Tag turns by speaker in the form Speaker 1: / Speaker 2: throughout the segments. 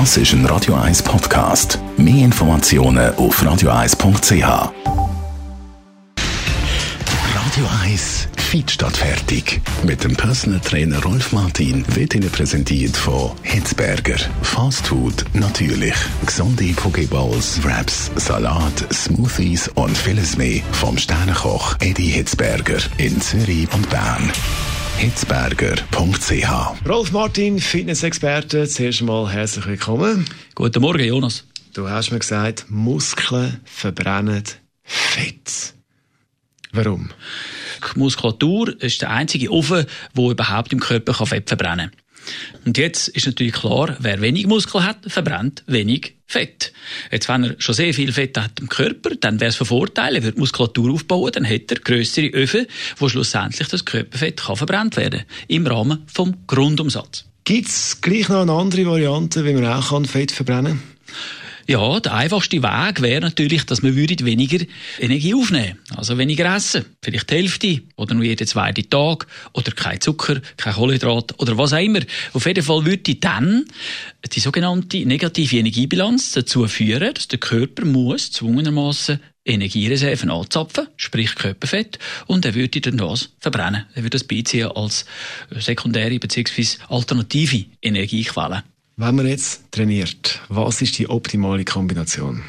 Speaker 1: Das ist ein Radio 1 Podcast. Mehr Informationen auf radio1.ch. Radio 1 Fit statt fertig. Mit dem Personal Trainer Rolf Martin wird Ihnen präsentiert von Hitzberger. Fast Food natürlich. Gesunde Pokeballs, Wraps, Salat, Smoothies und vieles mehr vom Sternenkoch Eddie Hitzberger in Zürich und Bern hitzberger.ch.
Speaker 2: Rolf Martin, Fitnessexperte, zuerst mal herzlich willkommen.
Speaker 3: Guten Morgen, Jonas.
Speaker 2: Du hast mir gesagt, Muskeln verbrennen Fett. Warum?
Speaker 3: Die Muskulatur ist der einzige Ofen, der überhaupt im Körper Fett verbrennen kann. Und jetzt ist natürlich klar, wer wenig Muskeln hat, verbrennt wenig Fett. Jetzt, wenn er schon sehr viel Fett hat im Körper, dann wäre es von Vorteil, er würde Muskulatur aufbauen, dann hätte er grössere Öfen, wo schlussendlich das Körperfett kann verbrannt werden im Rahmen vom Grundumsatz.
Speaker 2: Gibt es gleich noch eine andere Variante, wie man auch Fett verbrennen kann?
Speaker 3: Ja, der einfachste Weg wäre natürlich, dass wir weniger Energie aufnehmen Also weniger essen. Vielleicht die Hälfte oder nur jeden zweiten Tag oder kein Zucker, kein Kohlenhydrat oder was auch immer. Auf jeden Fall würde dann die sogenannte negative Energiebilanz dazu führen, dass der Körper muss zwungenermaßen Energiereserven anzapfen, sprich Körperfett, und er würde dann das verbrennen. Er würde das beiziehen als sekundäre bzw. alternative Energiequelle.
Speaker 2: Wenn man jetzt trainiert, was ist die optimale Kombination?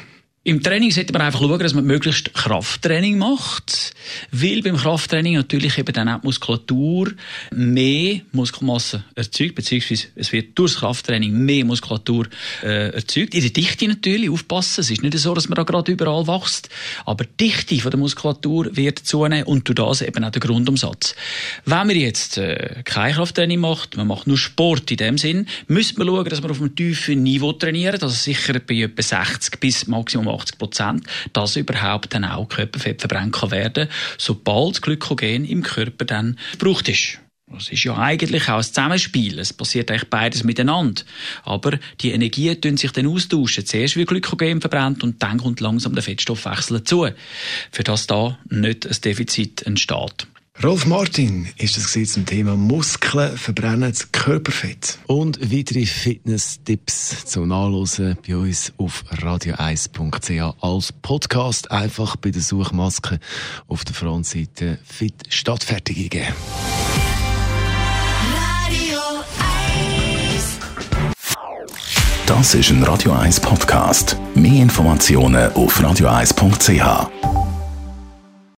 Speaker 3: Im Training sollte man einfach schauen, dass man möglichst Krafttraining macht, weil beim Krafttraining natürlich eben dann auch die Muskulatur mehr Muskelmasse erzeugt, beziehungsweise es wird durch das Krafttraining mehr Muskulatur äh, erzeugt. In der Dichte natürlich, aufpassen, es ist nicht so, dass man da gerade überall wächst, aber die Dichte von der Muskulatur wird zunehmen und durch das eben auch der Grundumsatz. Wenn man jetzt äh, kein Krafttraining macht, man macht nur Sport in dem Sinn, müsste man schauen, dass man auf einem tiefen Niveau trainiert, also sicher bei etwa 60 bis maximal 80 Prozent, dass überhaupt dann auch Körperfett verbrannt kann werden, sobald Glykogen im Körper dann gebraucht ist. Das ist ja eigentlich auch ein Zusammenspiel. Es passiert eigentlich beides miteinander. Aber die Energien tun sich dann austauschen. Zuerst wird Glykogen verbrannt und dann kommt langsam der Fettstoffwechsel dazu. Für das da nicht ein Defizit entsteht.
Speaker 2: Rolf Martin ist das zum Thema Muskeln verbrennen Körperfett.
Speaker 4: Und weitere Fitness-Tipps zum Nachlesen bei uns auf radio1.ch als Podcast. Einfach bei der Suchmaske auf der Frontseite Fit statt fertig eingeben.
Speaker 1: Radio 1 Das ist ein Radio 1 Podcast. Mehr Informationen auf radio1.ch.